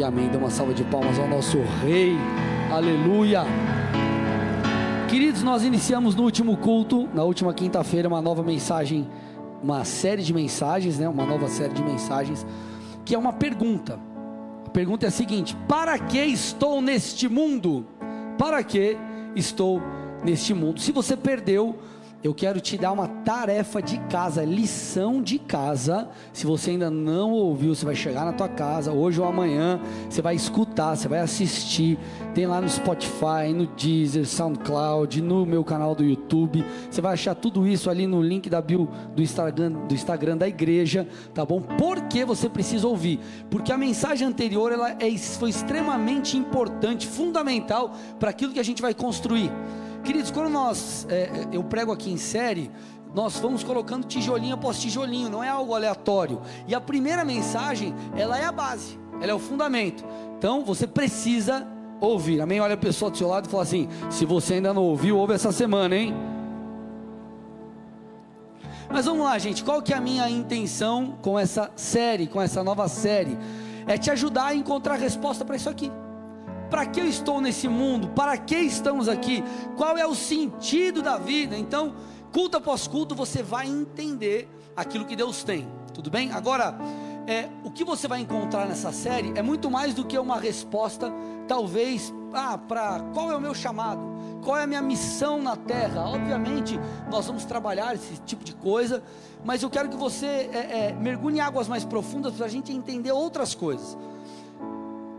e amém. Dê uma salva de palmas ao nosso Rei, aleluia. Queridos, nós iniciamos no último culto, na última quinta-feira, uma nova mensagem, uma série de mensagens, né? Uma nova série de mensagens, que é uma pergunta. A pergunta é a seguinte: Para que estou neste mundo? Para que estou neste mundo? Se você perdeu eu quero te dar uma tarefa de casa, lição de casa. Se você ainda não ouviu, você vai chegar na tua casa hoje ou amanhã, você vai escutar, você vai assistir. Tem lá no Spotify, no Deezer, SoundCloud, no meu canal do YouTube. Você vai achar tudo isso ali no link da bio do Instagram, do Instagram da igreja, tá bom? Por que você precisa ouvir? Porque a mensagem anterior ela é, foi extremamente importante, fundamental para aquilo que a gente vai construir. Queridos, quando nós, é, é, eu prego aqui em série, nós vamos colocando tijolinho após tijolinho, não é algo aleatório. E a primeira mensagem, ela é a base, ela é o fundamento. Então você precisa ouvir. Amém? Olha a pessoa do seu lado e fala assim: se você ainda não ouviu, ouve essa semana, hein? Mas vamos lá, gente. Qual que é a minha intenção com essa série, com essa nova série? É te ajudar a encontrar resposta para isso aqui. Para que eu estou nesse mundo? Para que estamos aqui? Qual é o sentido da vida? Então, culto após culto, você vai entender aquilo que Deus tem. Tudo bem? Agora, é, o que você vai encontrar nessa série é muito mais do que uma resposta, talvez, ah, para qual é o meu chamado, qual é a minha missão na terra. Obviamente, nós vamos trabalhar esse tipo de coisa, mas eu quero que você é, é, mergulhe em águas mais profundas para a gente entender outras coisas.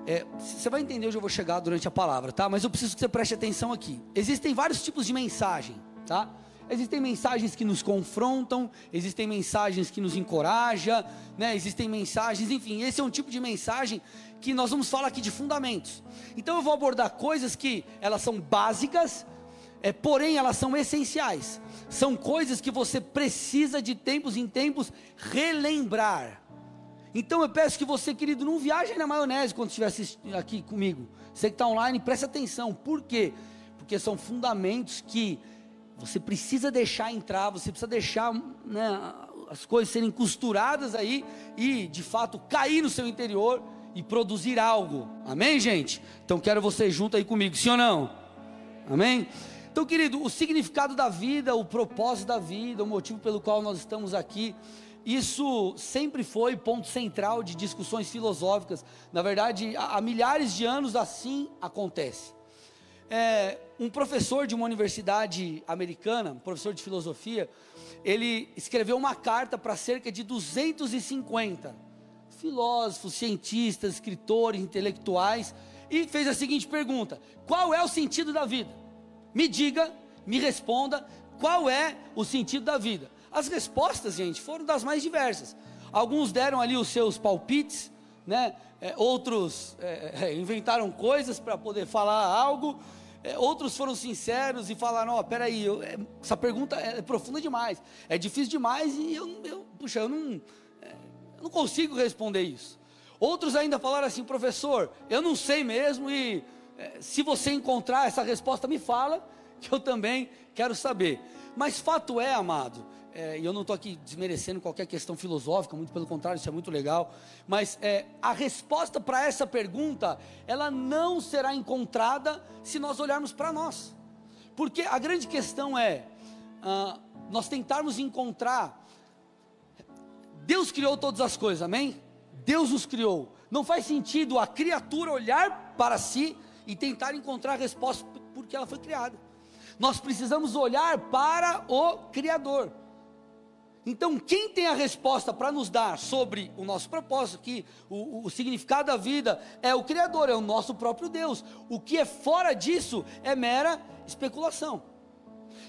É, você vai entender onde eu vou chegar durante a palavra, tá? Mas eu preciso que você preste atenção aqui. Existem vários tipos de mensagem, tá? Existem mensagens que nos confrontam, existem mensagens que nos encorajam, né? Existem mensagens, enfim, esse é um tipo de mensagem que nós vamos falar aqui de fundamentos. Então eu vou abordar coisas que elas são básicas, é, porém elas são essenciais. São coisas que você precisa de tempos em tempos relembrar. Então eu peço que você, querido, não viaje na maionese quando estiver aqui comigo. Você que está online, preste atenção. Por quê? Porque são fundamentos que você precisa deixar entrar, você precisa deixar né, as coisas serem costuradas aí e, de fato, cair no seu interior e produzir algo. Amém, gente? Então quero você junto aí comigo, sim ou não? Amém? Então, querido, o significado da vida, o propósito da vida, o motivo pelo qual nós estamos aqui isso sempre foi ponto central de discussões filosóficas. Na verdade, há, há milhares de anos assim acontece. É, um professor de uma universidade americana, professor de filosofia, ele escreveu uma carta para cerca de 250 filósofos, cientistas, escritores, intelectuais, e fez a seguinte pergunta: Qual é o sentido da vida? Me diga, me responda, qual é o sentido da vida? As respostas, gente, foram das mais diversas. Alguns deram ali os seus palpites, né? É, outros é, é inventaram coisas para poder falar algo. É, outros foram sinceros e falaram: Ó, oh, peraí, é, essa pergunta é profunda demais, é difícil demais e eu, eu puxa, eu não, é, eu não consigo responder isso. Outros ainda falaram assim: professor, eu não sei mesmo e se você encontrar essa resposta, me fala, que eu também quero saber. Mas fato é, amado, é, e eu não estou aqui desmerecendo qualquer questão filosófica, muito pelo contrário, isso é muito legal, mas é, a resposta para essa pergunta, ela não será encontrada se nós olharmos para nós, porque a grande questão é, ah, nós tentarmos encontrar, Deus criou todas as coisas, amém? Deus nos criou, não faz sentido a criatura olhar para si e tentar encontrar a resposta porque ela foi criada, nós precisamos olhar para o Criador, então, quem tem a resposta para nos dar sobre o nosso propósito, que o, o, significado da vida é o Criador, é o nosso próprio Deus. O que é fora disso é mera especulação.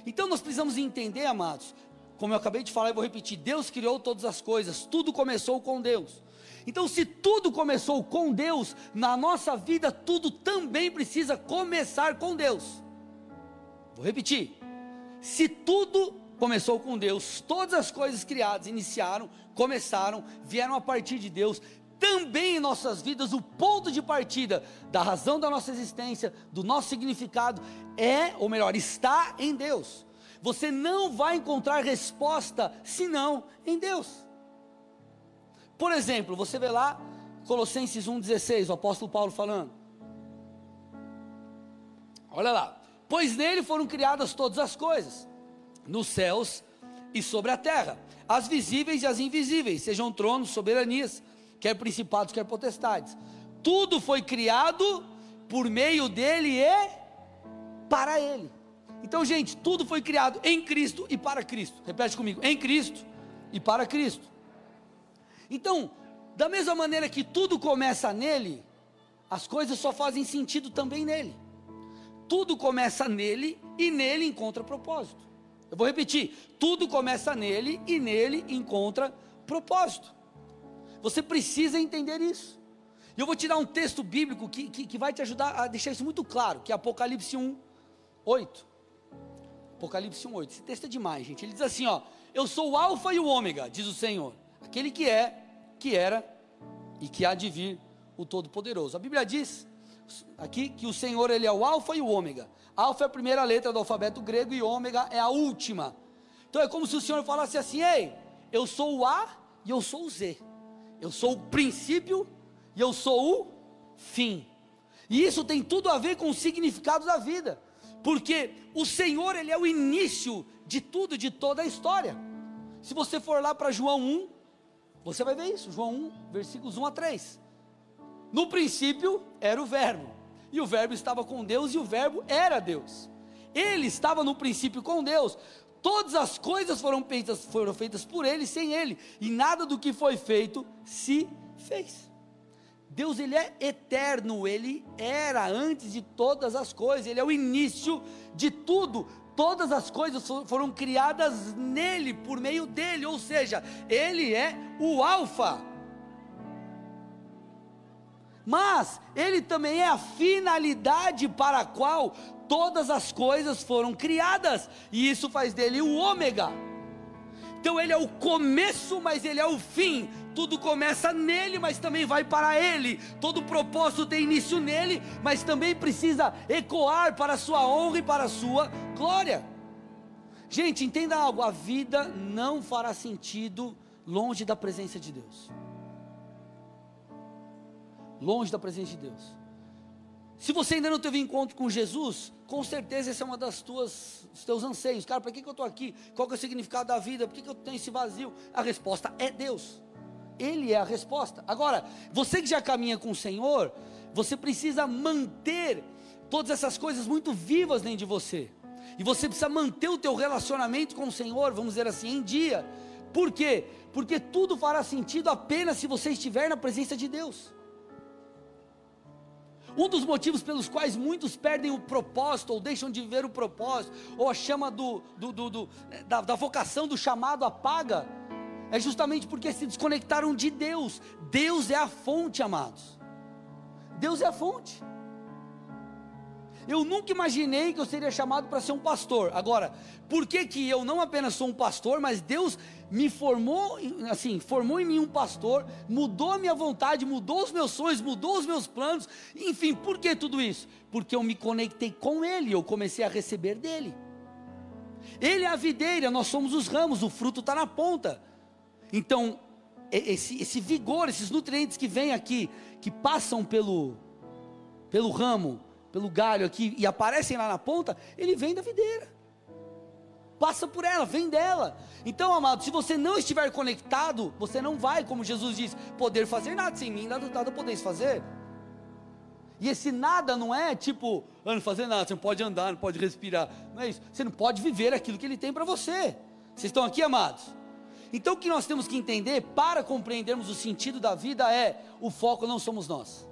Então, nós precisamos entender, amados, como eu acabei de falar e vou repetir: Deus criou todas as coisas, tudo começou com Deus. Então, se tudo começou com Deus, na nossa vida tudo também precisa começar com Deus. Vou repetir: se tudo começou com Deus, todas as coisas criadas iniciaram, começaram, vieram a partir de Deus. Também em nossas vidas, o ponto de partida da razão da nossa existência, do nosso significado, é, ou melhor, está em Deus. Você não vai encontrar resposta senão em Deus. Por exemplo, você vê lá Colossenses 1,16, o apóstolo Paulo falando. Olha lá. Pois nele foram criadas todas as coisas, nos céus e sobre a terra, as visíveis e as invisíveis, sejam tronos, soberanias, quer principados, quer potestades. Tudo foi criado por meio dele e para ele. Então, gente, tudo foi criado em Cristo e para Cristo. Repete comigo: em Cristo e para Cristo. Então, da mesma maneira que tudo começa nele, as coisas só fazem sentido também nele. Tudo começa nele e nele encontra propósito. Eu vou repetir: tudo começa nele e nele encontra propósito. Você precisa entender isso. E eu vou te dar um texto bíblico que, que, que, vai te ajudar a deixar isso muito claro, que é Apocalipse 1, 8. Apocalipse 1, 8. Esse texto é demais, gente. Ele diz assim: ó, eu sou o Alfa e o Ômega, diz o Senhor, aquele que é, que era e que há de vir o Todo-Poderoso. A Bíblia diz aqui que o Senhor ele é o alfa e o ômega. Alfa é a primeira letra do alfabeto grego e ômega é a última. Então é como se o Senhor falasse assim: "Ei, eu sou o A e eu sou o Z. Eu sou o princípio e eu sou o fim". E isso tem tudo a ver com o significado da vida. Porque o Senhor, ele é o início de tudo, de toda a história. Se você for lá para João 1, você vai ver isso, João 1, versículos 1 a 3. No princípio era o Verbo, e o Verbo estava com Deus, e o Verbo era Deus. Ele estava no princípio com Deus. Todas as coisas foram feitas, foram feitas por ele, sem ele, e nada do que foi feito se fez. Deus ele é eterno, ele era antes de todas as coisas, ele é o início de tudo. Todas as coisas foram criadas nele, por meio dele, ou seja, ele é o Alfa mas ele também é a finalidade para a qual todas as coisas foram criadas, e isso faz dele o ômega. Então ele é o começo, mas ele é o fim. Tudo começa nele, mas também vai para ele. Todo propósito tem início nele, mas também precisa ecoar para a sua honra e para a sua glória. Gente, entenda algo: a vida não fará sentido longe da presença de Deus longe da presença de Deus. Se você ainda não teve encontro com Jesus, com certeza esse é uma das tuas, dos teus anseios. Cara, para que, que eu estou aqui? Qual é o significado da vida? Por que, que eu tenho esse vazio? A resposta é Deus. Ele é a resposta. Agora, você que já caminha com o Senhor, você precisa manter todas essas coisas muito vivas dentro de você. E você precisa manter o teu relacionamento com o Senhor, vamos dizer assim, em dia. Por quê? Porque tudo fará sentido apenas se você estiver na presença de Deus. Um dos motivos pelos quais muitos perdem o propósito, ou deixam de ver o propósito, ou a chama do, do, do, do da, da vocação, do chamado apaga, é justamente porque se desconectaram de Deus. Deus é a fonte, amados. Deus é a fonte. Eu nunca imaginei que eu seria chamado para ser um pastor. Agora, por que que eu não apenas sou um pastor, mas Deus me formou, assim, formou em mim um pastor, mudou a minha vontade, mudou os meus sonhos, mudou os meus planos, enfim, por que tudo isso? Porque eu me conectei com Ele, eu comecei a receber dele. Ele é a videira, nós somos os ramos, o fruto está na ponta. Então, esse, esse vigor, esses nutrientes que vêm aqui, que passam pelo, pelo ramo, pelo galho aqui e aparecem lá na ponta, ele vem da videira. Passa por ela, vem dela. Então, amado, se você não estiver conectado, você não vai, como Jesus diz, poder fazer nada sem mim, nada, nada podeis fazer. E esse nada não é tipo, ah, não fazer nada, você não pode andar, não pode respirar. Não é isso. Você não pode viver aquilo que ele tem para você. Vocês estão aqui, amados? Então o que nós temos que entender para compreendermos o sentido da vida é: o foco não somos nós.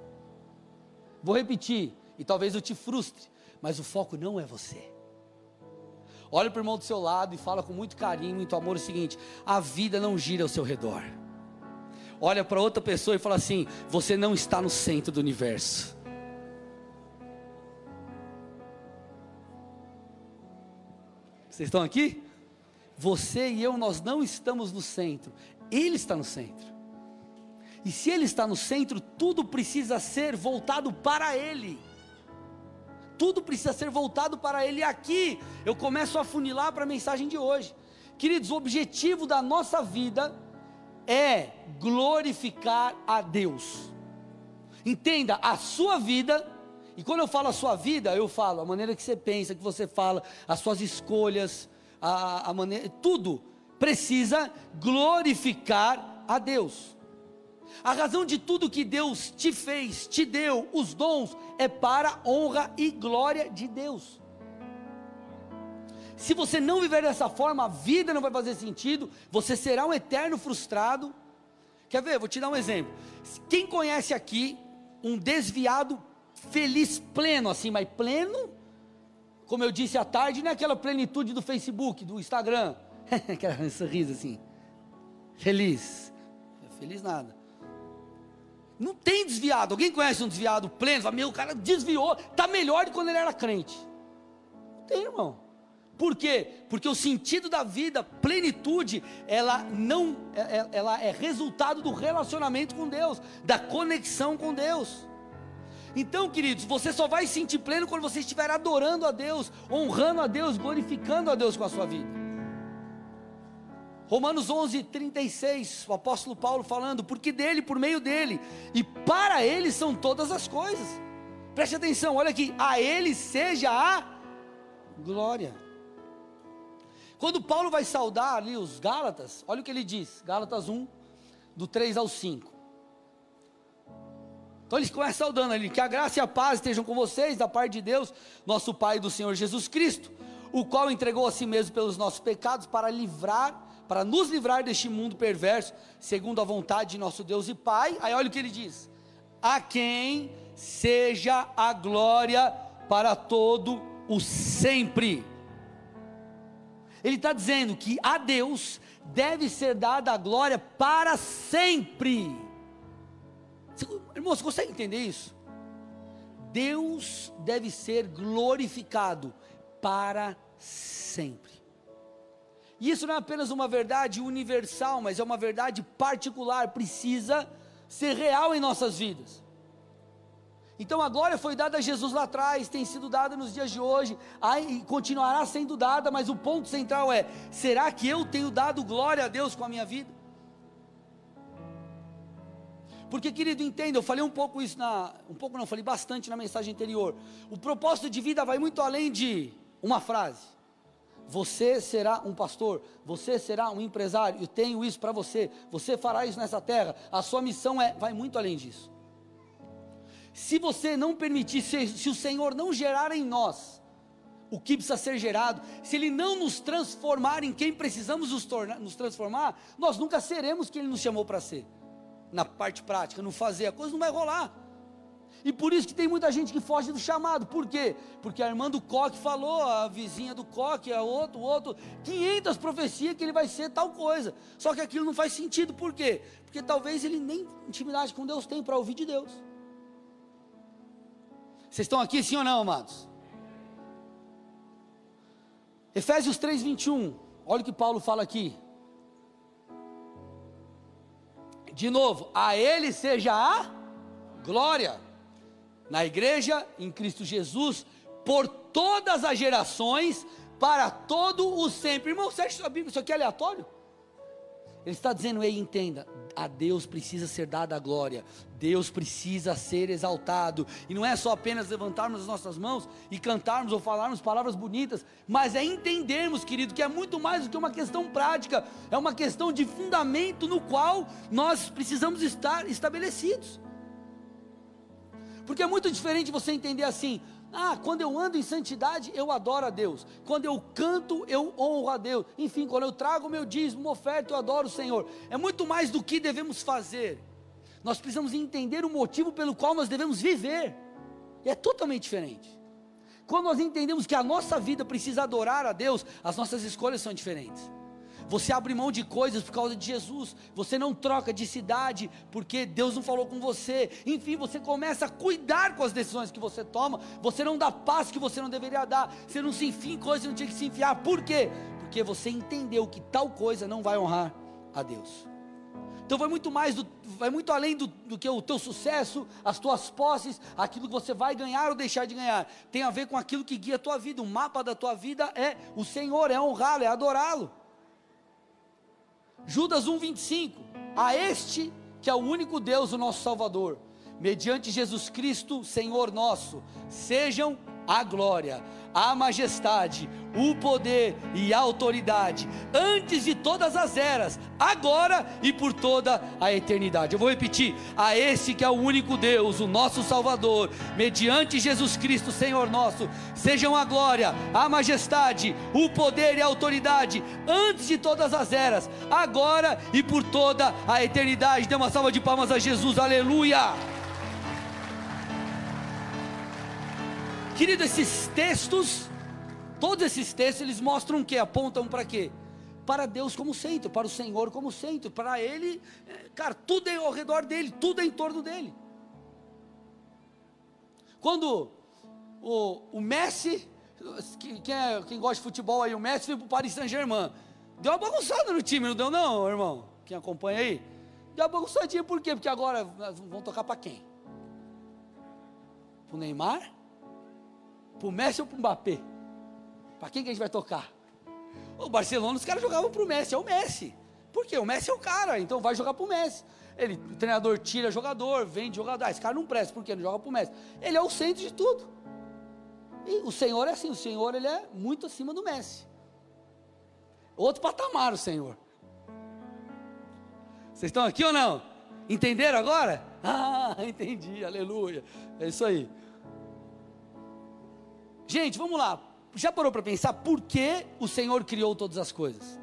Vou repetir: e talvez eu te frustre, mas o foco não é você. Olha para o irmão do seu lado e fala com muito carinho, muito amor o seguinte: a vida não gira ao seu redor. Olha para outra pessoa e fala assim: você não está no centro do universo. Vocês estão aqui? Você e eu, nós não estamos no centro, Ele está no centro. E se Ele está no centro, tudo precisa ser voltado para Ele tudo precisa ser voltado para Ele. Aqui eu começo a funilar para a mensagem de hoje. Queridos, o objetivo da nossa vida é glorificar a Deus. Entenda, a sua vida, e quando eu falo a sua vida, eu falo a maneira que você pensa, que você fala, as suas escolhas, a, a maneira, tudo precisa glorificar a Deus. A razão de tudo que Deus te fez, te deu, os dons, é para honra e glória de Deus. Se você não viver dessa forma, a vida não vai fazer sentido, você será um eterno frustrado. Quer ver? Vou te dar um exemplo. Quem conhece aqui um desviado feliz pleno, assim, mas pleno, como eu disse à tarde, não é aquela plenitude do Facebook, do Instagram, aquela sorriso assim, feliz, feliz nada. Não tem desviado. Alguém conhece um desviado pleno? Fala, meu, o cara desviou, está melhor do que quando ele era crente. Não tem, irmão. Por quê? Porque o sentido da vida, plenitude, ela não, é, é, ela é resultado do relacionamento com Deus, da conexão com Deus. Então, queridos, você só vai sentir pleno quando você estiver adorando a Deus, honrando a Deus, glorificando a Deus com a sua vida. Romanos 11, 36, o apóstolo Paulo falando, porque dele, por meio dele, e para ele são todas as coisas. Preste atenção, olha aqui, a ele seja a glória. Quando Paulo vai saudar ali os Gálatas, olha o que ele diz, Gálatas 1, do 3 ao 5. Então eles começam saudando ali, que a graça e a paz estejam com vocês, da parte de Deus, nosso Pai e do Senhor Jesus Cristo, o qual entregou a si mesmo pelos nossos pecados para livrar para nos livrar deste mundo perverso, segundo a vontade de nosso Deus e Pai. Aí olha o que ele diz: a quem seja a glória para todo o sempre. Ele está dizendo que a Deus deve ser dada a glória para sempre. Irmão, você consegue entender isso? Deus deve ser glorificado para sempre. E isso não é apenas uma verdade universal, mas é uma verdade particular, precisa ser real em nossas vidas. Então a glória foi dada a Jesus lá atrás, tem sido dada nos dias de hoje, e continuará sendo dada, mas o ponto central é: será que eu tenho dado glória a Deus com a minha vida? Porque, querido, entenda, eu falei um pouco isso na. Um pouco não, falei bastante na mensagem anterior. O propósito de vida vai muito além de uma frase. Você será um pastor, você será um empresário, eu tenho isso para você, você fará isso nessa terra. A sua missão é vai muito além disso. Se você não permitir, se, se o Senhor não gerar em nós o que precisa ser gerado, se Ele não nos transformar em quem precisamos nos, tornar, nos transformar, nós nunca seremos quem Ele nos chamou para ser. Na parte prática, no fazer, a coisa não vai rolar. E por isso que tem muita gente que foge do chamado. Por quê? Porque a irmã do Coque falou, a vizinha do Coque, a outro, o outro, 500 profecias que ele vai ser tal coisa. Só que aquilo não faz sentido. Por quê? Porque talvez ele nem intimidade com Deus tem para ouvir de Deus. Vocês estão aqui sim ou não, amados? Efésios 3:21. Olha o que Paulo fala aqui. De novo, a ele seja a glória na igreja, em Cristo Jesus, por todas as gerações, para todo o sempre. Irmão, você acha sua Bíblia isso aqui é aleatório? Ele está dizendo, ei, entenda, a Deus precisa ser dada a glória, Deus precisa ser exaltado, e não é só apenas levantarmos as nossas mãos e cantarmos ou falarmos palavras bonitas, mas é entendermos, querido, que é muito mais do que uma questão prática, é uma questão de fundamento no qual nós precisamos estar estabelecidos. Porque é muito diferente você entender assim: ah, quando eu ando em santidade, eu adoro a Deus. Quando eu canto, eu honro a Deus. Enfim, quando eu trago meu dízimo, oferta, eu adoro o Senhor. É muito mais do que devemos fazer. Nós precisamos entender o motivo pelo qual nós devemos viver. E é totalmente diferente. Quando nós entendemos que a nossa vida precisa adorar a Deus, as nossas escolhas são diferentes. Você abre mão de coisas por causa de Jesus. Você não troca de cidade porque Deus não falou com você. Enfim, você começa a cuidar com as decisões que você toma. Você não dá paz que você não deveria dar. Você não se enfia em coisas que não tinha que se enfiar. Por quê? Porque você entendeu que tal coisa não vai honrar a Deus. Então vai muito mais, do, vai muito além do, do, que o teu sucesso, as tuas posses, aquilo que você vai ganhar ou deixar de ganhar. Tem a ver com aquilo que guia a tua vida. O mapa da tua vida é o Senhor, é honrá-lo, é adorá-lo. Judas 1,25: A este que é o único Deus, o nosso Salvador, mediante Jesus Cristo, Senhor nosso, sejam a glória, a majestade, o poder e a autoridade, antes de todas as eras, agora e por toda a eternidade. Eu vou repetir: a esse que é o único Deus, o nosso Salvador, mediante Jesus Cristo, Senhor nosso, sejam a glória, a majestade, o poder e a autoridade, antes de todas as eras, agora e por toda a eternidade. Dê uma salva de palmas a Jesus, aleluia. Querido, esses textos, todos esses textos, eles mostram o que? Apontam para quê? Para Deus como centro, para o Senhor como centro, para Ele, é, cara, tudo é ao redor dele, tudo é em torno dele. Quando o, o Messi, quem, é, quem gosta de futebol aí, o Messi foi para o Paris Saint-Germain, deu uma bagunçada no time, não deu não, irmão? Quem acompanha aí? Deu uma bagunçadinha, por quê? Porque agora vão tocar para quem? Para o Neymar? Para o Messi ou para o Mbappé? Para quem que a gente vai tocar? O Barcelona, os caras jogavam para o Messi, é o Messi. Por quê? O Messi é o cara, então vai jogar para o Messi. Ele, o treinador tira jogador, vende jogador. Ah, esse cara não presta, por quê? Não joga para o Messi. Ele é o centro de tudo. E o Senhor é assim, o Senhor ele é muito acima do Messi. Outro patamar o Senhor. Vocês estão aqui ou não? Entenderam agora? Ah, entendi, aleluia. É isso aí. Gente, vamos lá. Já parou para pensar por que o Senhor criou todas as coisas?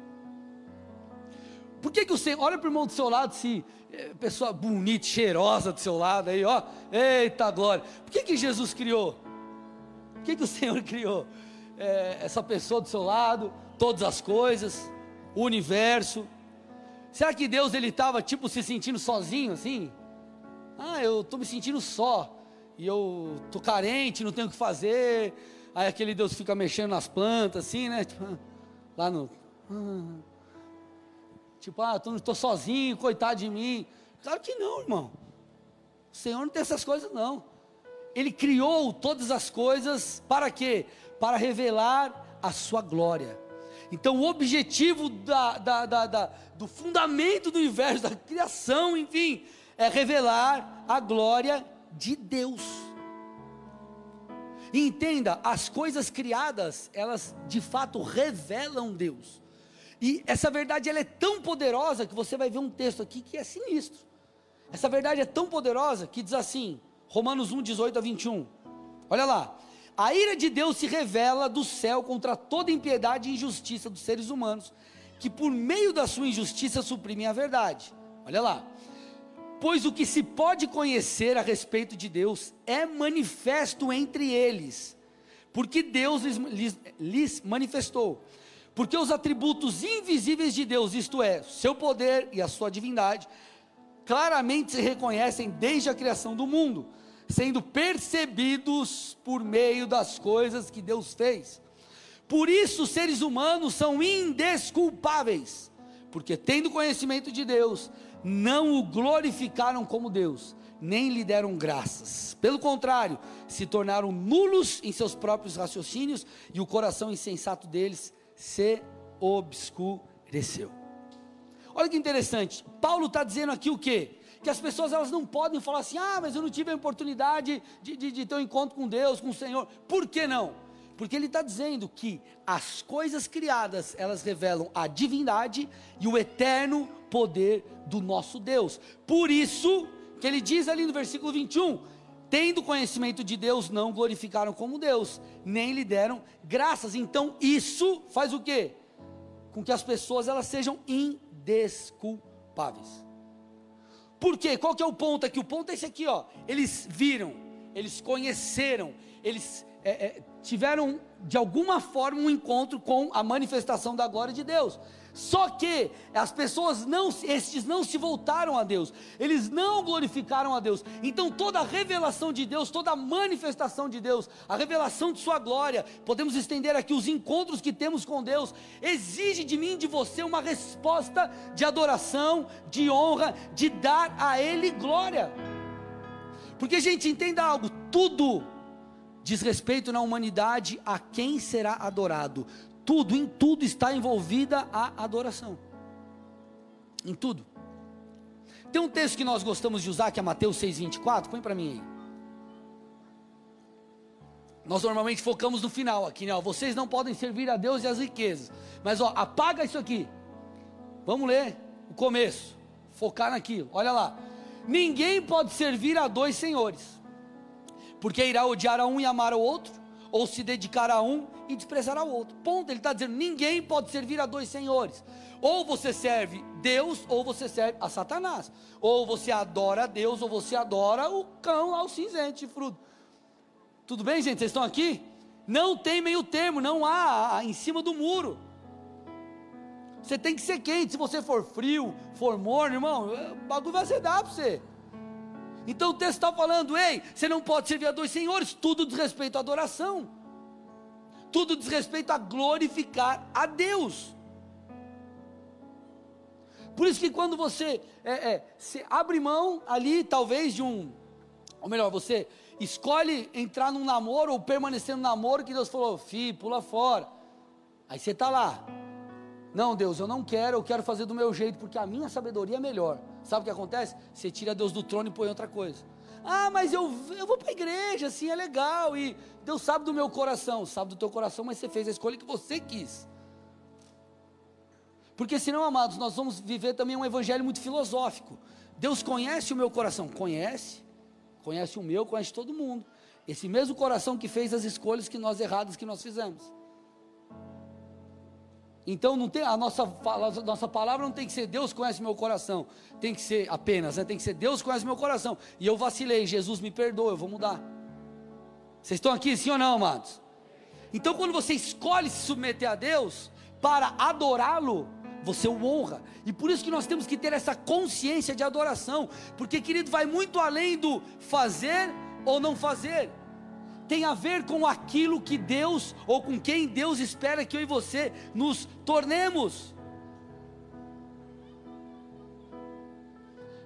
Por que, que o Senhor, olha para o irmão do seu lado, se é, pessoa bonita, cheirosa do seu lado aí, ó, eita glória. Por que, que Jesus criou? Por que, que o Senhor criou é, essa pessoa do seu lado, todas as coisas, o universo? Será que Deus ele estava tipo se sentindo sozinho assim? Ah, eu estou me sentindo só e eu estou carente, não tenho o que fazer Aí aquele Deus fica mexendo nas plantas, assim, né? Tipo, lá no. Tipo, ah, estou sozinho, coitado de mim. Claro que não, irmão. O Senhor não tem essas coisas, não. Ele criou todas as coisas para quê? Para revelar a sua glória. Então, o objetivo da, da, da, do fundamento do universo, da criação, enfim, é revelar a glória de Deus. E entenda, as coisas criadas, elas de fato revelam Deus. E essa verdade ela é tão poderosa que você vai ver um texto aqui que é sinistro. Essa verdade é tão poderosa que diz assim, Romanos 1, 18 a 21. Olha lá. A ira de Deus se revela do céu contra toda impiedade e injustiça dos seres humanos, que por meio da sua injustiça suprimem a verdade. Olha lá. Pois o que se pode conhecer a respeito de Deus é manifesto entre eles, porque Deus lhes, lhes, lhes manifestou. Porque os atributos invisíveis de Deus, isto é, seu poder e a sua divindade, claramente se reconhecem desde a criação do mundo, sendo percebidos por meio das coisas que Deus fez. Por isso, os seres humanos são indesculpáveis, porque tendo conhecimento de Deus, não o glorificaram como Deus, nem lhe deram graças. Pelo contrário, se tornaram nulos em seus próprios raciocínios e o coração insensato deles se obscureceu. Olha que interessante, Paulo está dizendo aqui o quê? Que as pessoas elas não podem falar assim, ah, mas eu não tive a oportunidade de, de, de ter um encontro com Deus, com o Senhor. Por que não? Porque ele está dizendo que as coisas criadas, elas revelam a divindade e o eterno poder do nosso Deus. Por isso, que ele diz ali no versículo 21, tendo conhecimento de Deus, não glorificaram como Deus, nem lhe deram graças. Então, isso faz o quê? Com que as pessoas elas sejam indesculpáveis. Por quê? Qual que é o ponto aqui? O ponto é esse aqui, ó. Eles viram, eles conheceram, eles é, é, tiveram de alguma forma um encontro com a manifestação da glória de Deus. Só que as pessoas não, estes não se voltaram a Deus, eles não glorificaram a Deus. Então toda a revelação de Deus, toda a manifestação de Deus, a revelação de sua glória, podemos estender aqui os encontros que temos com Deus, exige de mim, de você uma resposta de adoração, de honra, de dar a ele glória. Porque gente, entenda algo, tudo diz respeito na humanidade a quem será adorado. Tudo, em tudo está envolvida a adoração. Em tudo. Tem um texto que nós gostamos de usar, que é Mateus 6,24, põe para mim aí. Nós normalmente focamos no final aqui, né? Vocês não podem servir a Deus e as riquezas. Mas ó, apaga isso aqui. Vamos ler o começo. Focar naquilo. Olha lá. Ninguém pode servir a dois senhores. Porque irá odiar a um e amar ao outro, ou se dedicar a um e desprezar ao outro. Ponto. Ele está dizendo: ninguém pode servir a dois senhores. Ou você serve Deus, ou você serve a Satanás. Ou você adora a Deus, ou você adora o cão lá, o cinzento de fruto. Tudo bem, gente? Vocês estão aqui? Não tem meio termo, não há em cima do muro. Você tem que ser quente. Se você for frio, for morno, irmão, o bagulho vai ser dar para você. Então o texto está falando, ei, você não pode servir a dois senhores, tudo diz respeito à adoração, tudo diz respeito a glorificar a Deus. Por isso que quando você, é, é, abre mão ali, talvez de um, ou melhor, você escolhe entrar num namoro ou permanecer no namoro que Deus falou, fi, pula fora. Aí você está lá. Não, Deus, eu não quero, eu quero fazer do meu jeito, porque a minha sabedoria é melhor. Sabe o que acontece? Você tira Deus do trono e põe outra coisa. Ah, mas eu, eu vou para a igreja, assim é legal. E Deus sabe do meu coração, sabe do teu coração, mas você fez a escolha que você quis. Porque senão, amados, nós vamos viver também um evangelho muito filosófico. Deus conhece o meu coração? Conhece conhece o meu, conhece todo mundo. Esse mesmo coração que fez as escolhas que nós erradas que nós fizemos. Então não tem a nossa, a nossa palavra não tem que ser Deus conhece meu coração, tem que ser apenas, né? tem que ser Deus conhece meu coração. E eu vacilei, Jesus me perdoa, eu vou mudar. Vocês estão aqui, sim ou não, amados? Então quando você escolhe se submeter a Deus para adorá-lo, você o honra. E por isso que nós temos que ter essa consciência de adoração, porque querido, vai muito além do fazer ou não fazer. Tem a ver com aquilo que Deus ou com quem Deus espera que eu e você nos tornemos.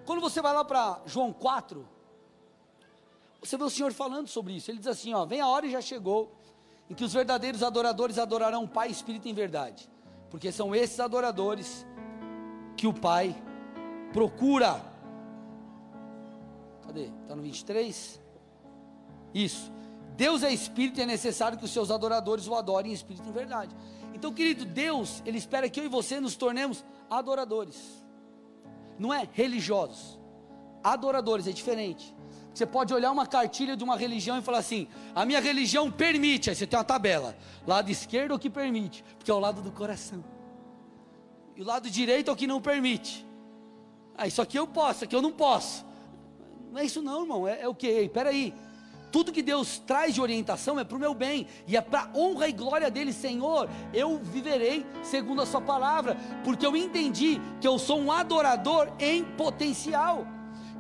Quando você vai lá para João 4, você vê o Senhor falando sobre isso. Ele diz assim: ó, vem a hora e já chegou, em que os verdadeiros adoradores adorarão o Pai Espírito em verdade porque são esses adoradores que o Pai procura. Cadê? Está no 23? Isso. Deus é espírito e é necessário que os seus adoradores o adorem em espírito e em verdade. Então, querido, Deus, Ele espera que eu e você nos tornemos adoradores. Não é religiosos. Adoradores, é diferente. Você pode olhar uma cartilha de uma religião e falar assim: a minha religião permite. Aí você tem uma tabela, lado esquerdo é o que permite, porque é o lado do coração. E o lado direito é o que não permite. Ah, isso aqui eu posso, isso aqui eu não posso. Não é isso não, irmão. É, é o que? Espera aí. Tudo que Deus traz de orientação é para o meu bem e é para honra e glória dele, Senhor. Eu viverei segundo a Sua palavra, porque eu entendi que eu sou um adorador em potencial.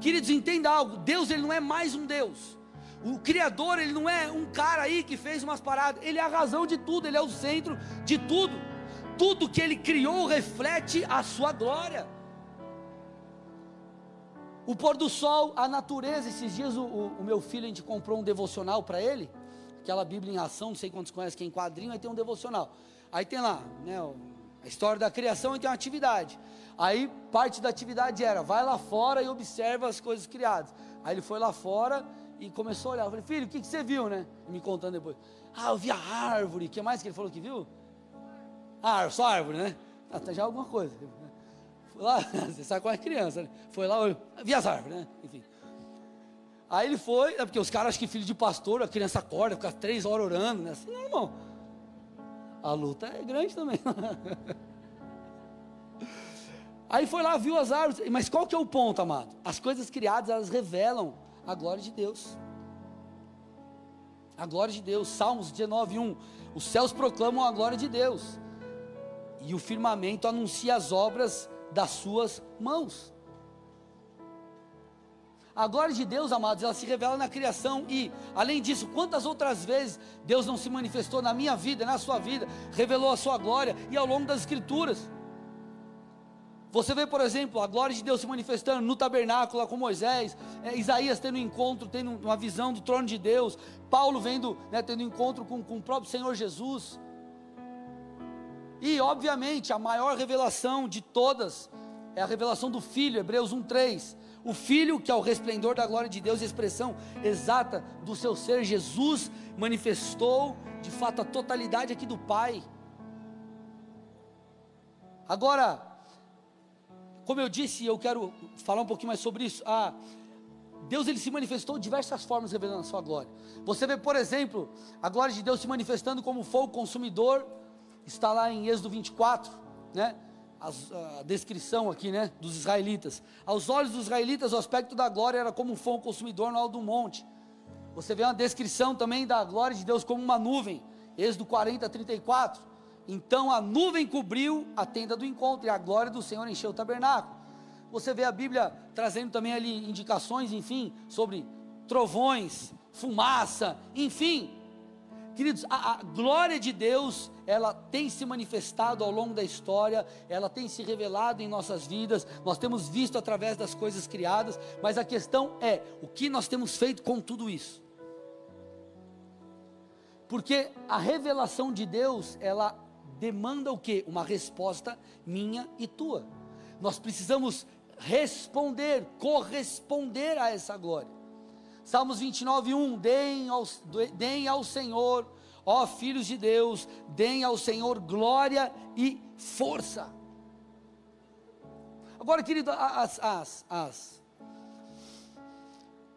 Queridos, entenda algo: Deus ele não é mais um Deus. O Criador ele não é um cara aí que fez umas paradas. Ele é a razão de tudo. Ele é o centro de tudo. Tudo que Ele criou reflete a Sua glória. O pôr do sol, a natureza. Esses dias o, o, meu filho a gente comprou um devocional para ele, aquela Bíblia em ação. Não sei quantos conhecem que é em quadrinho. Aí tem um devocional. Aí tem lá, né? A história da criação e tem uma atividade. Aí parte da atividade era, vai lá fora e observa as coisas criadas. Aí ele foi lá fora e começou a olhar. Eu falei, filho, o que, que você viu, né? Me contando depois. Ah, eu vi a árvore. O que mais que ele falou que viu? Ah, só árvore, né? Ah, tá já alguma coisa. Foi lá, você sabe qual é criança, né? Foi lá, vi as árvores, né? Enfim. Aí ele foi, é porque os caras acham que filho de pastor, a criança acorda, fica três horas orando, né? Assim, não, irmão. A luta é grande também. Aí foi lá, viu as árvores. Mas qual que é o ponto, amado? As coisas criadas, elas revelam a glória de Deus. A glória de Deus. Salmos 19, 1. Os céus proclamam a glória de Deus. E o firmamento anuncia as obras das suas mãos. A glória de Deus, amados, ela se revela na criação e, além disso, quantas outras vezes Deus não se manifestou na minha vida, na sua vida, revelou a sua glória e ao longo das escrituras. Você vê, por exemplo, a glória de Deus se manifestando no tabernáculo com Moisés, é, Isaías tendo um encontro, tendo uma visão do trono de Deus, Paulo vendo, né, tendo um encontro com, com o próprio Senhor Jesus. E, obviamente, a maior revelação de todas é a revelação do Filho, Hebreus 1:3. O Filho, que é o resplendor da glória de Deus, a expressão exata do seu ser, Jesus manifestou de fato a totalidade aqui do Pai. Agora, como eu disse, eu quero falar um pouquinho mais sobre isso. Ah, Deus ele se manifestou de diversas formas revelando a sua glória. Você vê, por exemplo, a glória de Deus se manifestando como fogo consumidor, está lá em Êxodo 24, né? a descrição aqui, né, dos israelitas. Aos olhos dos israelitas, o aspecto da glória era como um fogo consumidor no alto do monte. Você vê uma descrição também da glória de Deus como uma nuvem. Êxodo 40, 34. Então a nuvem cobriu a tenda do encontro e a glória do Senhor encheu o tabernáculo. Você vê a Bíblia trazendo também ali indicações, enfim, sobre trovões, fumaça, enfim. Queridos, a, a glória de Deus, ela tem se manifestado ao longo da história, ela tem se revelado em nossas vidas, nós temos visto através das coisas criadas, mas a questão é: o que nós temos feito com tudo isso? Porque a revelação de Deus, ela demanda o que? Uma resposta minha e tua. Nós precisamos responder, corresponder a essa glória. Salmos 29, 1: deem ao, deem ao Senhor, ó filhos de Deus, deem ao Senhor glória e força. Agora, querido, as, as, as,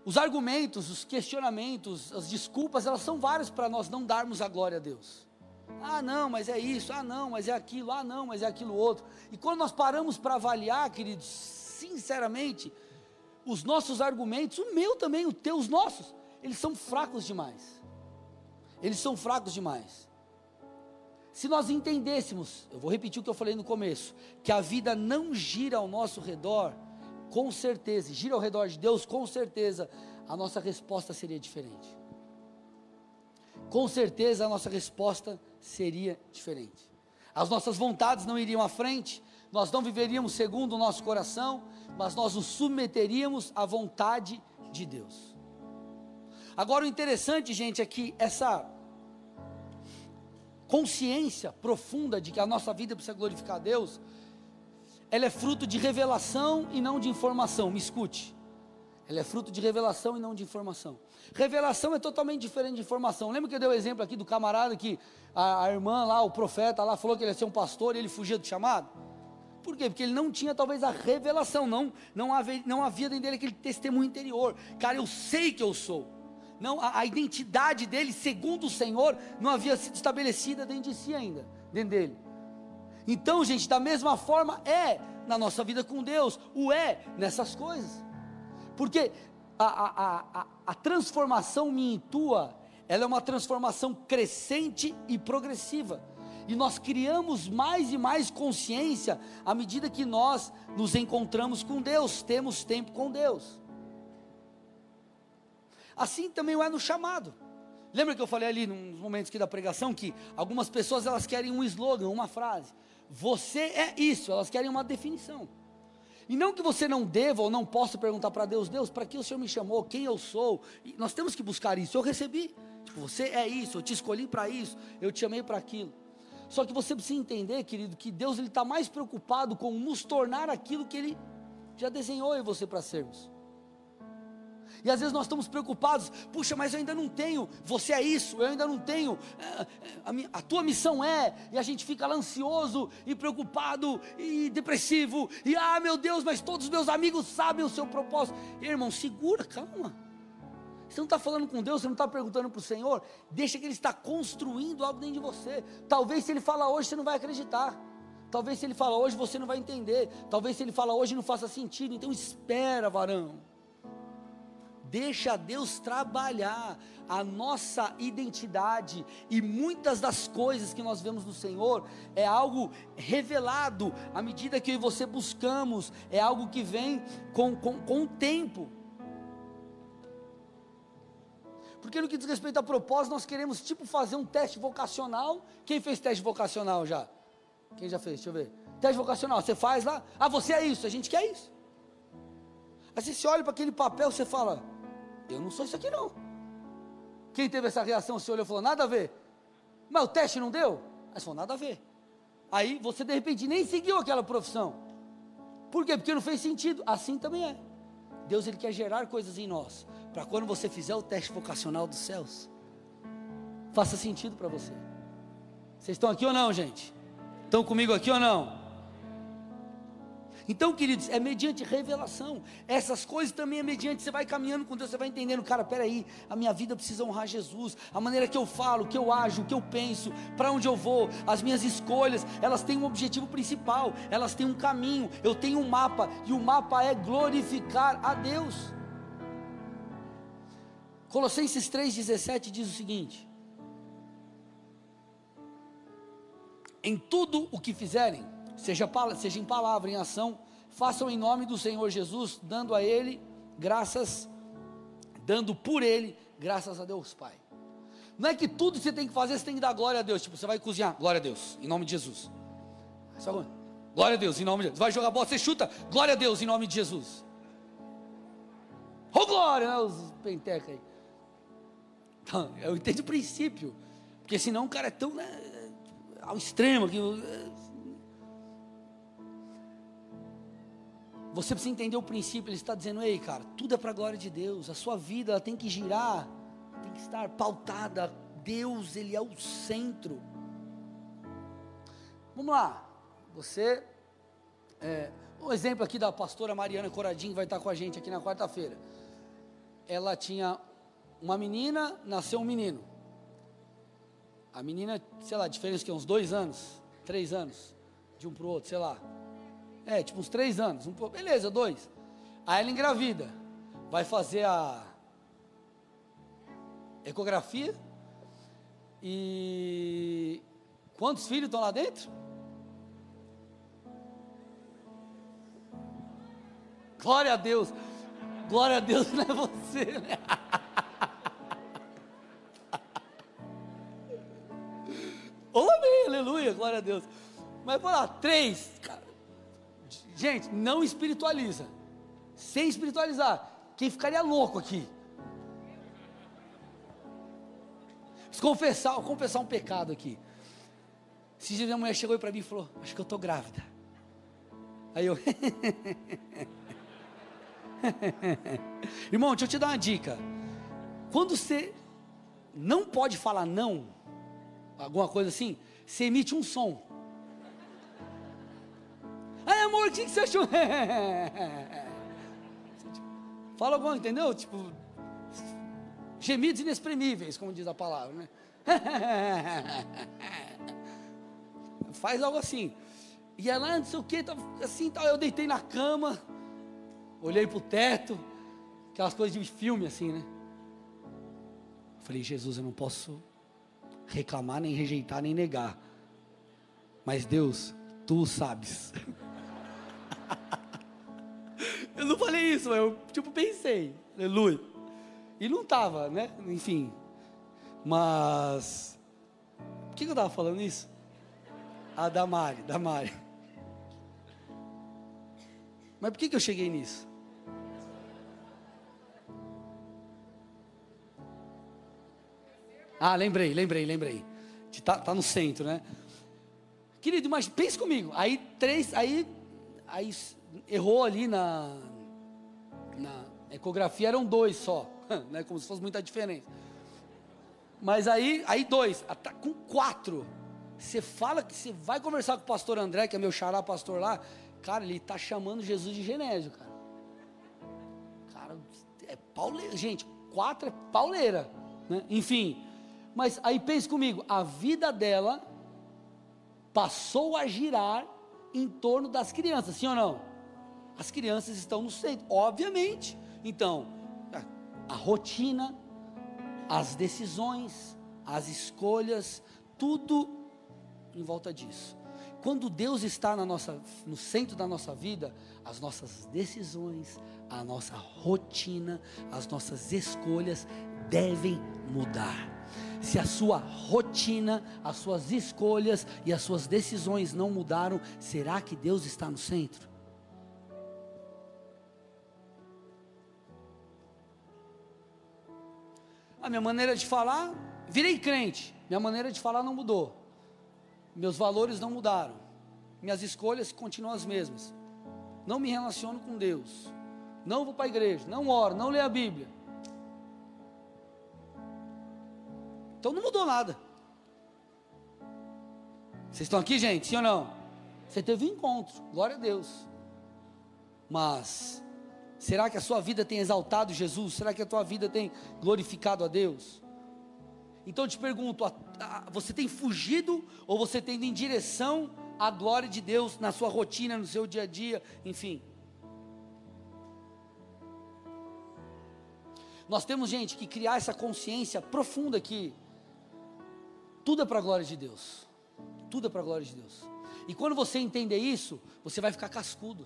os argumentos, os questionamentos, as desculpas, elas são várias para nós não darmos a glória a Deus. Ah, não, mas é isso, ah, não, mas é aquilo, ah, não, mas é aquilo outro. E quando nós paramos para avaliar, queridos, sinceramente, os nossos argumentos, o meu também, o teu, os nossos, eles são fracos demais. Eles são fracos demais. Se nós entendêssemos, eu vou repetir o que eu falei no começo, que a vida não gira ao nosso redor, com certeza, gira ao redor de Deus, com certeza, a nossa resposta seria diferente. Com certeza a nossa resposta seria diferente. As nossas vontades não iriam à frente, nós não viveríamos segundo o nosso coração, mas nós nos submeteríamos à vontade de Deus. Agora o interessante, gente, é que essa consciência profunda de que a nossa vida precisa glorificar a Deus, ela é fruto de revelação e não de informação. Me escute. Ela é fruto de revelação e não de informação. Revelação é totalmente diferente de informação. Lembra que eu dei o exemplo aqui do camarada que a, a irmã lá, o profeta lá, falou que ele ia ser um pastor e ele fugia do chamado? Por quê? Porque ele não tinha talvez a revelação, não, não, havia, não havia dentro dele aquele testemunho interior. Cara, eu sei que eu sou. Não, a, a identidade dele, segundo o Senhor, não havia sido estabelecida dentro de si ainda, dentro dele. Então, gente, da mesma forma é na nossa vida com Deus, o é nessas coisas. Porque a, a, a, transformação minha e tua, ela é uma transformação crescente e progressiva. E nós criamos mais e mais consciência à medida que nós nos encontramos com Deus, temos tempo com Deus. Assim também é no chamado. Lembra que eu falei ali nos momentos aqui da pregação que algumas pessoas elas querem um slogan, uma frase. Você é isso, elas querem uma definição. E não que você não deva ou não possa perguntar para Deus, Deus, para que o Senhor me chamou, quem eu sou? E nós temos que buscar isso. Eu recebi. Tipo, você é isso, eu te escolhi para isso, eu te chamei para aquilo. Só que você precisa entender, querido, que Deus ele está mais preocupado com nos tornar aquilo que Ele já desenhou em você para sermos. E às vezes nós estamos preocupados, puxa, mas eu ainda não tenho, você é isso, eu ainda não tenho, é, a, minha, a tua missão é, e a gente fica lá ansioso e preocupado e depressivo, e ah meu Deus, mas todos os meus amigos sabem o seu propósito. Irmão, segura, calma. Você não está falando com Deus, você não está perguntando para o Senhor, deixa que Ele está construindo algo dentro de você. Talvez se Ele fala hoje, você não vai acreditar. Talvez se Ele fala hoje, você não vai entender. Talvez se Ele fala hoje, não faça sentido. Então espera, varão. Deixa Deus trabalhar a nossa identidade e muitas das coisas que nós vemos no Senhor é algo revelado à medida que eu e você buscamos, é algo que vem com, com, com o tempo. Porque no que diz respeito a propósito, nós queremos tipo fazer um teste vocacional. Quem fez teste vocacional já? Quem já fez? Deixa eu ver. Teste vocacional, você faz lá, ah, você é isso, a gente quer isso. Aí você olha para aquele papel, você fala, eu não sou isso aqui não. Quem teve essa reação, você olhou e falou, nada a ver. Mas o teste não deu? Aí falou, nada a ver. Aí você de repente nem seguiu aquela profissão. Por quê? Porque não fez sentido. Assim também é. Deus ele quer gerar coisas em nós, para quando você fizer o teste vocacional dos céus, faça sentido para você. Vocês estão aqui ou não, gente? Estão comigo aqui ou não? Então, queridos, é mediante revelação. Essas coisas também é mediante. Você vai caminhando com Deus, você vai entendendo, cara, peraí, a minha vida precisa honrar Jesus. A maneira que eu falo, que eu ajo, que eu penso, para onde eu vou, as minhas escolhas, elas têm um objetivo principal, elas têm um caminho, eu tenho um mapa, e o mapa é glorificar a Deus. Colossenses 3,17 diz o seguinte: Em tudo o que fizerem, seja, seja em palavra, em ação, façam em nome do Senhor Jesus, dando a Ele graças, dando por Ele graças a Deus Pai. Não é que tudo que você tem que fazer, você tem que dar glória a Deus. Tipo, você vai cozinhar, glória a Deus, em nome de Jesus. glória a Deus, em nome de Jesus. Vai jogar bola, você chuta, glória a Deus, em nome de Jesus. Ô oh, glória, né, os penteca aí. Então, eu entendo o princípio. Porque senão o cara é tão né, ao extremo que Você precisa entender o princípio. Ele está dizendo: ei, cara, tudo é para a glória de Deus. A sua vida tem que girar, tem que estar pautada. Deus, Ele é o centro. Vamos lá. Você. É, um exemplo aqui da pastora Mariana Coradinho, vai estar com a gente aqui na quarta-feira. Ela tinha uma menina, nasceu um menino. A menina, sei lá, diferença que uns dois anos, três anos, de um para o outro, sei lá. É, tipo uns três anos. Um, beleza, dois. Aí ela engravida. Vai fazer a ecografia. E quantos filhos estão lá dentro? Glória a Deus. Glória a Deus não é você, né? Oh, amém, aleluia, glória a Deus. Mas por lá, três, Gente, não espiritualiza. Sem espiritualizar. Quem ficaria louco aqui? Confessar, confessar um pecado aqui. Se dias a mulher chegou para mim e falou: Acho que eu estou grávida. Aí eu. Irmão, deixa eu te dar uma dica. Quando você não pode falar não, alguma coisa assim, você emite um som. Amor, o que você achou? Fala alguma, entendeu? Tipo, gemidos inexprimíveis, como diz a palavra, né? Faz algo assim. E ela, não sei o que, assim, tal. Eu deitei na cama, olhei para o teto, aquelas coisas de filme assim, né? Falei, Jesus, eu não posso reclamar, nem rejeitar, nem negar. Mas Deus, tu sabes. eu não falei isso, mas eu tipo pensei, aleluia. E não estava, né? Enfim. Mas. Por que, que eu estava falando isso? Ah, da Mari, da Mari. Mas por que, que eu cheguei nisso? Ah, lembrei, lembrei, lembrei. Tá, tá no centro, né? Querido, mas pense comigo. Aí três, aí aí errou ali na, na ecografia, eram dois só, né, como se fosse muita diferença. Mas aí, aí dois, tá com quatro. Você fala que você vai conversar com o pastor André, que é meu xará pastor lá, cara, ele está chamando Jesus de Genésio, cara. Cara, é pauleira, gente, quatro é pauleira, né? Enfim, mas aí pense comigo, a vida dela passou a girar em torno das crianças, sim ou não? As crianças estão no centro, obviamente. Então, a, rotina, as decisões, as escolhas, tudo em volta disso. Quando Deus está na nossa, no centro da nossa vida, as nossas decisões, a nossa rotina, as nossas escolhas devem mudar se a sua rotina, as suas escolhas e as suas decisões não mudaram, será que Deus está no centro? A minha maneira de falar, virei crente, minha maneira de falar não mudou, meus valores não mudaram, minhas escolhas continuam as mesmas. não me relaciono com Deus, não vou para a igreja, não oro, não leio a Bíblia. Então não mudou nada. Vocês estão aqui, gente? Sim ou não? Você teve um encontro, glória a Deus. Mas será que a sua vida tem exaltado Jesus? Será que a tua vida tem glorificado a Deus? Então eu te pergunto: a, a, você tem fugido ou você tem ido em direção à glória de Deus na sua rotina, no seu dia a dia, enfim? Nós temos gente que criar essa consciência profunda que tudo é para a glória de Deus. Tudo é para a glória de Deus. E quando você entender isso, você vai ficar cascudo.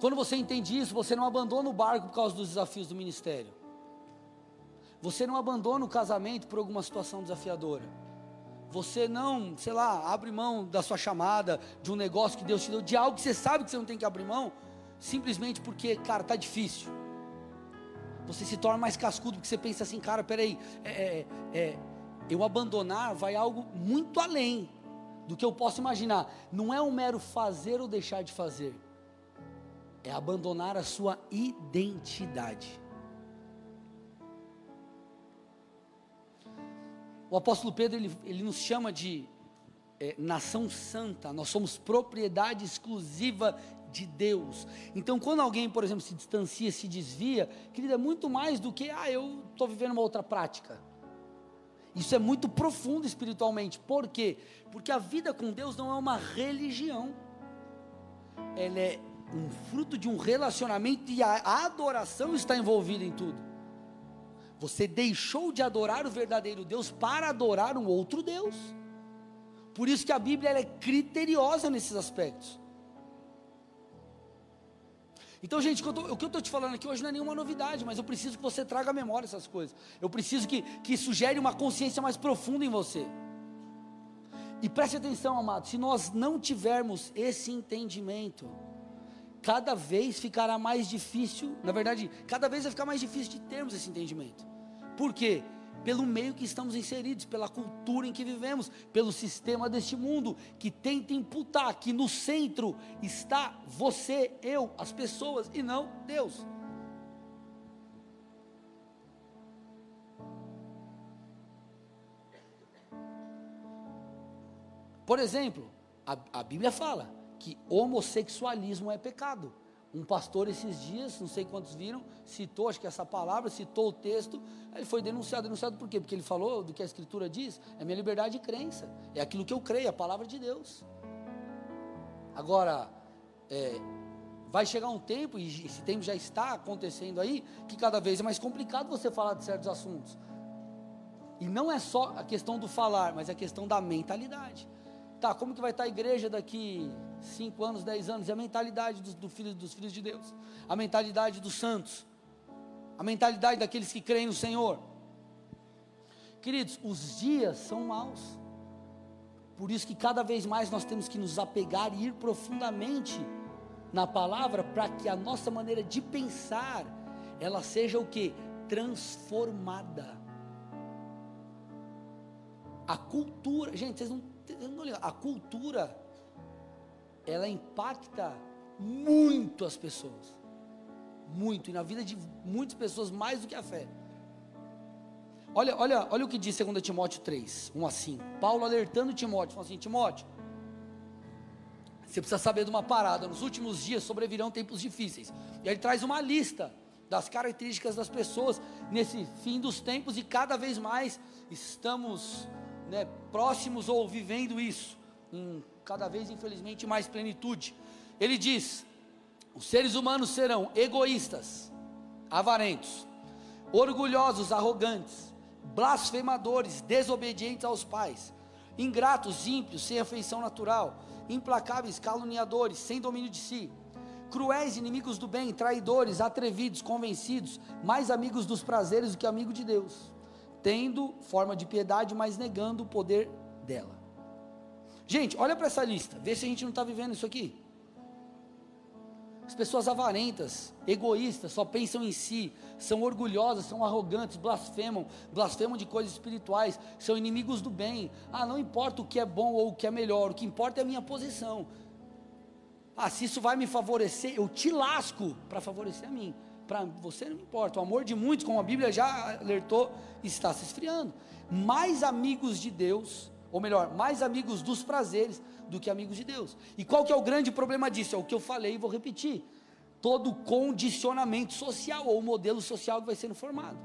Quando você entende isso, você não abandona o barco por causa dos desafios do ministério. Você não abandona o casamento por alguma situação desafiadora. Você não, sei lá, abre mão da sua chamada, de um negócio que Deus te deu, de algo que você sabe que você não tem que abrir mão, simplesmente porque, cara, tá difícil. Você se torna mais cascudo porque você pensa assim, cara, peraí, é, é, é, eu abandonar vai algo muito além do que eu posso imaginar. Não é um mero fazer ou deixar de fazer, é abandonar a sua identidade. O apóstolo Pedro ele, ele nos chama de é, nação santa, nós somos propriedade exclusiva de Deus. Então, quando alguém, por exemplo, se distancia, se desvia, querida, é muito mais do que, ah, eu estou vivendo uma outra prática. Isso é muito profundo espiritualmente. Por quê? Porque a vida com Deus não é uma religião. Ela é um fruto de um relacionamento e a adoração está envolvida em tudo. Você deixou de adorar o verdadeiro Deus para adorar um outro Deus. Por isso que a Bíblia é criteriosa nesses aspectos. Então, gente, o que eu estou te falando aqui hoje não é nenhuma novidade, mas eu preciso que você traga à memória essas coisas. Eu preciso que, que isso gere uma consciência mais profunda em você. E preste atenção, amado, se nós não tivermos esse entendimento, cada vez ficará mais difícil, na verdade, cada vez vai ficar mais difícil de termos esse entendimento. Por quê? Pelo meio que estamos inseridos, pela cultura em que vivemos, pelo sistema deste mundo, que tenta imputar que no centro está você, eu, as pessoas e não Deus. Por exemplo, a, a Bíblia fala que homossexualismo é pecado. Um pastor esses dias, não sei quantos viram, citou, acho que essa palavra, citou o texto, ele foi denunciado. Denunciado por quê? Porque ele falou do que a Escritura diz, é minha liberdade de crença, é aquilo que eu creio, a palavra de Deus. Agora, é, vai chegar um tempo, e esse tempo já está acontecendo aí, que cada vez é mais complicado você falar de certos assuntos. E não é só a questão do falar, mas a questão da mentalidade. Tá, como que vai estar a igreja daqui 5 anos, 10 anos? É a mentalidade dos, do filho, dos filhos de Deus, a mentalidade dos santos, a mentalidade daqueles que creem no Senhor. Queridos, os dias são maus. Por isso que cada vez mais nós temos que nos apegar e ir profundamente na palavra para que a nossa maneira de pensar ela seja o que? Transformada. A cultura, gente, vocês não a cultura, ela impacta muito as pessoas. Muito, e na vida de muitas pessoas mais do que a fé. Olha, olha, olha o que diz 2 Timóteo 3, 1 a 5. Paulo alertando Timóteo, falando assim: Timóteo, você precisa saber de uma parada. Nos últimos dias sobrevirão tempos difíceis. E ele traz uma lista das características das pessoas nesse fim dos tempos e cada vez mais estamos né, próximos ou vivendo isso, em cada vez infelizmente mais plenitude. Ele diz: os seres humanos serão egoístas, avarentos, orgulhosos, arrogantes, blasfemadores, desobedientes aos pais, ingratos, ímpios, sem afeição natural, implacáveis, caluniadores, sem domínio de si, cruéis, inimigos do bem, traidores, atrevidos, convencidos, mais amigos dos prazeres do que amigos de Deus tendo forma de piedade, mas negando o poder dela. Gente, olha para essa lista, vê se a gente não está vivendo isso aqui. As pessoas avarentas, egoístas, só pensam em si, são orgulhosas, são arrogantes, blasfemam, blasfemam de coisas espirituais, são inimigos do bem. Ah, não importa o que é bom ou o que é melhor, o que importa é a minha posição. Ah, se isso vai me favorecer, eu te lasco para favorecer a mim. Para você não importa. O amor de muitos, como a Bíblia já alertou, está se esfriando. Mais amigos de Deus, ou melhor, mais amigos dos prazeres do que amigos de Deus. E qual que é o grande problema disso? É o que eu falei e vou repetir. Todo condicionamento social ou modelo social que vai sendo formado.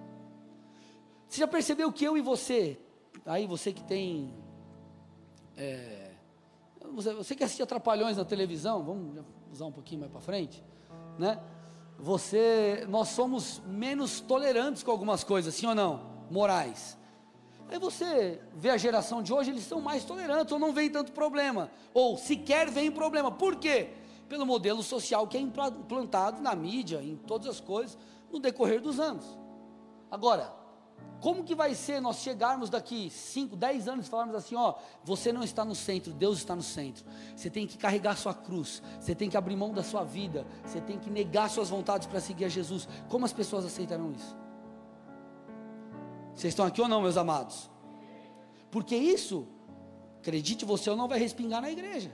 Você já percebeu que eu e você, aí você que tem é, você, você que assiste Atrapalhões na televisão, vamos usar um pouquinho mais para frente, né? Você, nós somos menos tolerantes com algumas coisas, sim ou não? Morais. Aí você vê a geração de hoje, eles são mais tolerantes, ou não vem tanto problema, ou sequer vem problema. Por quê? Pelo modelo social que é implantado na mídia, em todas as coisas, no decorrer dos anos. Agora, como que vai ser nós chegarmos daqui 5, 10 anos e falarmos assim, ó, você não está no centro, Deus está no centro. Você tem que carregar sua cruz, você tem que abrir mão da sua vida, você tem que negar suas vontades para seguir a Jesus. Como as pessoas aceitarão isso? Vocês estão aqui ou não, meus amados? Porque isso, acredite você ou não, vai respingar na igreja.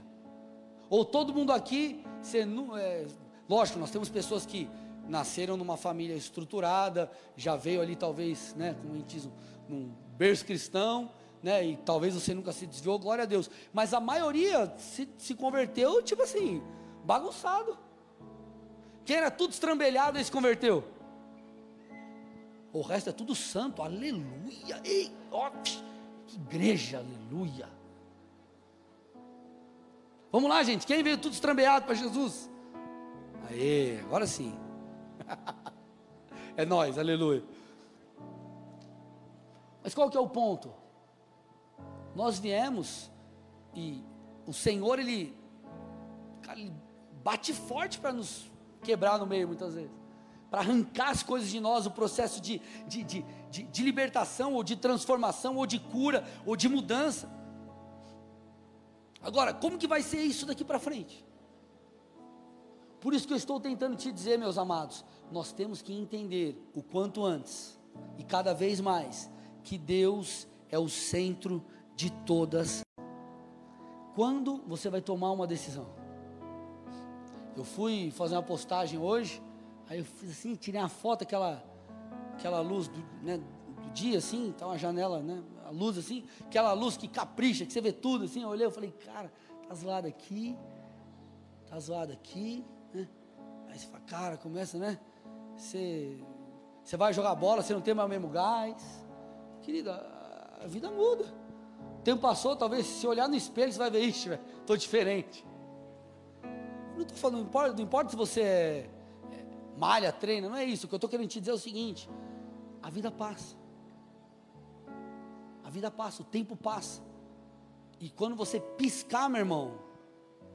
Ou todo mundo aqui, você não, é, lógico, nós temos pessoas que nasceram numa família estruturada, já veio ali talvez, né, como a gente diz, num berço cristão, né, e talvez você nunca se desviou, glória a Deus. Mas a maioria se, se converteu, tipo assim, bagunçado. Quem era tudo estrambelhado e se converteu? O resto é tudo santo, aleluia. Ei, ó, que igreja, aleluia. Vamos lá, gente. Quem veio tudo estrambelhado para Jesus? Aê, agora sim. é nós, aleluia. Mas qual que é o ponto? Nós viemos e o Senhor ele, cara, ele bate forte para nos quebrar no meio muitas vezes, para arrancar as coisas de nós, o processo de, de, de, de, de libertação, ou de transformação, ou de cura, ou de mudança. Agora, como que vai ser isso daqui para frente? Por isso que eu estou tentando te dizer, meus amados, nós temos que entender o quanto antes e cada vez mais que Deus é o centro de todas. Quando você vai tomar uma decisão? Eu fui fazer uma postagem hoje, aí eu fiz assim, tirei uma foto aquela aquela luz do, né, do dia assim, tá uma janela, né, a luz assim, aquela luz que capricha, que você vê tudo assim, eu olhei, eu falei, cara, tá zoado aqui, tá zoado aqui, Aí você fala, cara, começa, né? Você, você vai jogar bola, você não tem mais o mesmo gás. Querida, a vida muda. O tempo passou, talvez se olhar no espelho, você vai ver, ixi, estou diferente. Não estou falando, não importa, não importa se você é, é, malha, treina, não é isso. O que eu estou querendo te dizer é o seguinte: a vida passa. A vida passa, o tempo passa. E quando você piscar, meu irmão,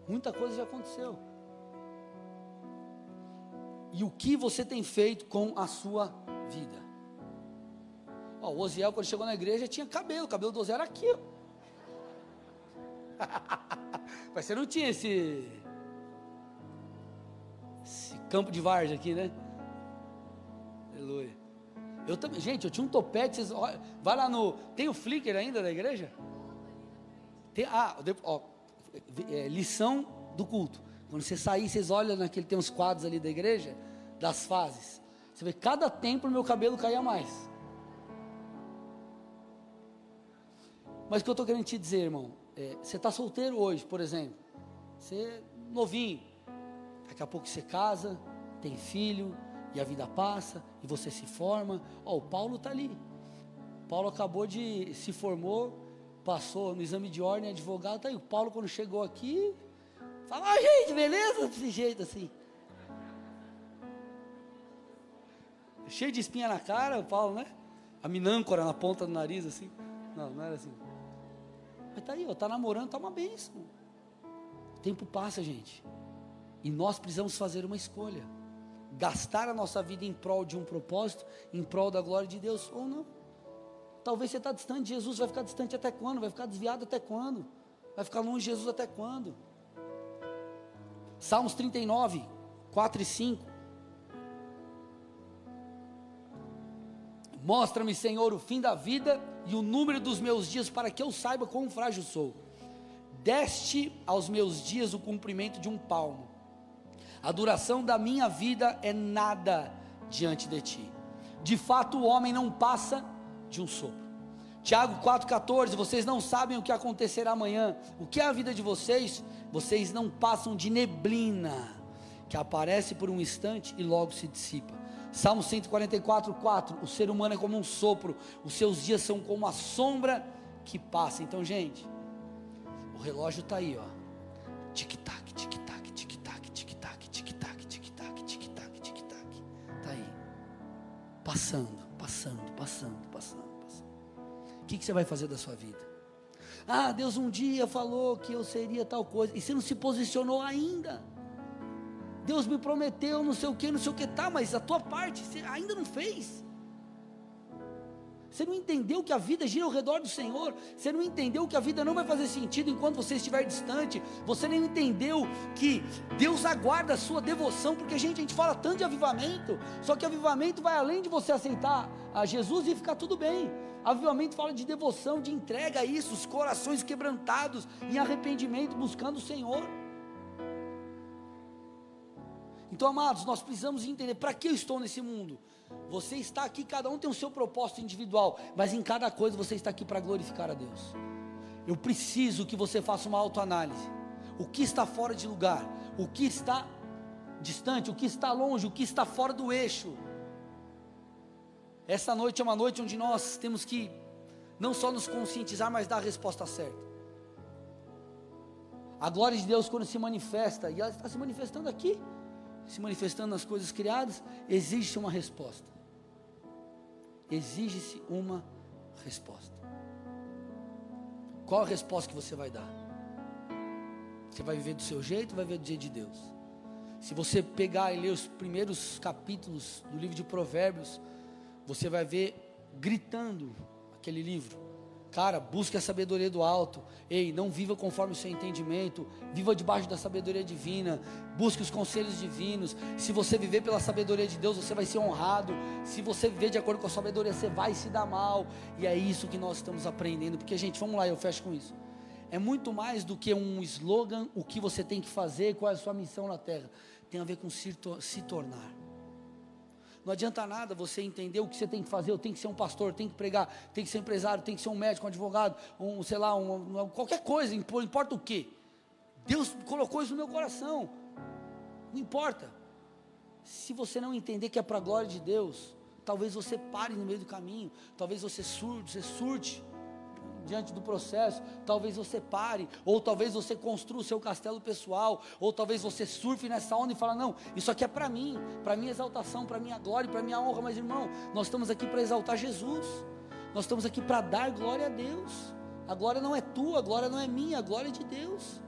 muita coisa já aconteceu e o que você tem feito com a sua vida. Ó, o Osiel, quando chegou na igreja, tinha cabelo, o cabelo do Osiel era aqui. Mas você não tinha esse, esse campo de várzea aqui, né? Aleluia. Eu também, gente, eu tinha um topete. Vocês, ó, vai lá no. Tem o Flickr ainda da igreja? Tem, ah, ó, é, lição do culto. Quando você sair, vocês olham naquele, tem uns quadros ali da igreja, das fases. Você vê, cada tempo meu cabelo caía mais. Mas o que eu estou querendo te dizer, irmão, é, você está solteiro hoje, por exemplo. Você é novinho. Daqui a pouco você casa, tem filho, e a vida passa, e você se forma. Ó, o Paulo está ali. Paulo acabou de se formou, passou no exame de ordem, advogado, está aí. O Paulo, quando chegou aqui, Fala, ah, gente, beleza? Desse jeito assim. Cheio de espinha na cara, o Paulo, né? A minâncora na ponta do nariz, assim. Não, não era assim. Mas tá aí, ó, tá namorando, tá uma bênção. O tempo passa, gente. E nós precisamos fazer uma escolha. Gastar a nossa vida em prol de um propósito, em prol da glória de Deus, ou não. Talvez você está distante de Jesus, vai ficar distante até quando? Vai ficar desviado até quando? Vai ficar longe de Jesus até quando? Salmos 39, 4 e 5. Mostra-me, Senhor, o fim da vida e o número dos meus dias, para que eu saiba quão frágil sou. Deste aos meus dias o cumprimento de um palmo, A duração da minha vida é nada diante de ti. De fato, o homem não passa de um sopro. Tiago 4,14: Vocês não sabem o que acontecerá amanhã. O que é a vida de vocês? Vocês não passam de neblina, que aparece por um instante e logo se dissipa. Salmo 144, 4: O ser humano é como um sopro, os seus dias são como a sombra que passa. Então, gente, o relógio está aí, ó. Tic-tac, tic-tac, tic-tac, tic-tac, tic-tac, tic-tac, tic-tac, tic-tac. Está aí. Passando, passando, passando, passando, que, que você vai fazer da sua vida? Ah, Deus um dia falou que eu seria tal coisa, e você não se posicionou ainda. Deus me prometeu não sei o que, não sei o que, tá, mas a tua parte você ainda não fez. Você não entendeu que a vida gira ao redor do Senhor. Você não entendeu que a vida não vai fazer sentido enquanto você estiver distante. Você nem entendeu que Deus aguarda a sua devoção. Porque, gente, a gente fala tanto de avivamento. Só que avivamento vai além de você aceitar a Jesus e ficar tudo bem. Avivamento fala de devoção, de entrega a isso, os corações quebrantados, em arrependimento, buscando o Senhor. Então, amados, nós precisamos entender para que eu estou nesse mundo. Você está aqui, cada um tem o seu propósito individual, mas em cada coisa você está aqui para glorificar a Deus. Eu preciso que você faça uma autoanálise. O que está fora de lugar? O que está distante? O que está longe? O que está fora do eixo? Essa noite é uma noite onde nós temos que não só nos conscientizar, mas dar a resposta certa. A glória de Deus, quando se manifesta, e ela está se manifestando aqui, se manifestando nas coisas criadas, existe uma resposta. Exige-se uma resposta. Qual a resposta que você vai dar? Você vai viver do seu jeito ou vai viver do jeito de Deus? Se você pegar e ler os primeiros capítulos do livro de Provérbios, você vai ver gritando aquele livro Cara, busque a sabedoria do alto. Ei, não viva conforme o seu entendimento. Viva debaixo da sabedoria divina. Busque os conselhos divinos. Se você viver pela sabedoria de Deus, você vai ser honrado. Se você viver de acordo com a sabedoria, você vai se dar mal. E é isso que nós estamos aprendendo. Porque, gente, vamos lá, eu fecho com isso. É muito mais do que um slogan, o que você tem que fazer, qual é a sua missão na terra. Tem a ver com se, se tornar. Não adianta nada você entender o que você tem que fazer. Eu tenho que ser um pastor, tenho que pregar, tenho que ser empresário, tenho que ser um médico, um advogado, um, sei lá, um, um, qualquer coisa, importa o que. Deus colocou isso no meu coração. Não importa. Se você não entender que é para a glória de Deus, talvez você pare no meio do caminho, talvez você surte, você surte diante do processo, talvez você pare, ou talvez você construa o seu castelo pessoal, ou talvez você surfe nessa onda e fala: "Não, isso aqui é para mim, para minha exaltação, para minha glória, para minha honra". Mas irmão, nós estamos aqui para exaltar Jesus. Nós estamos aqui para dar glória a Deus. A glória não é tua, a glória não é minha, a glória é de Deus.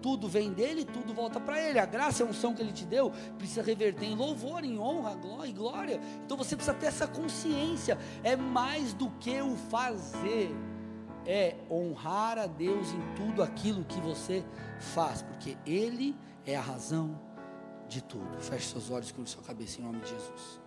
Tudo vem dele, tudo volta para ele. A graça e a unção que ele te deu precisa reverter em louvor, em honra, glória e glória. Então você precisa ter essa consciência. É mais do que o fazer é honrar a Deus em tudo aquilo que você faz, porque Ele é a razão de tudo. Feche seus olhos, com sua cabeça em nome de Jesus.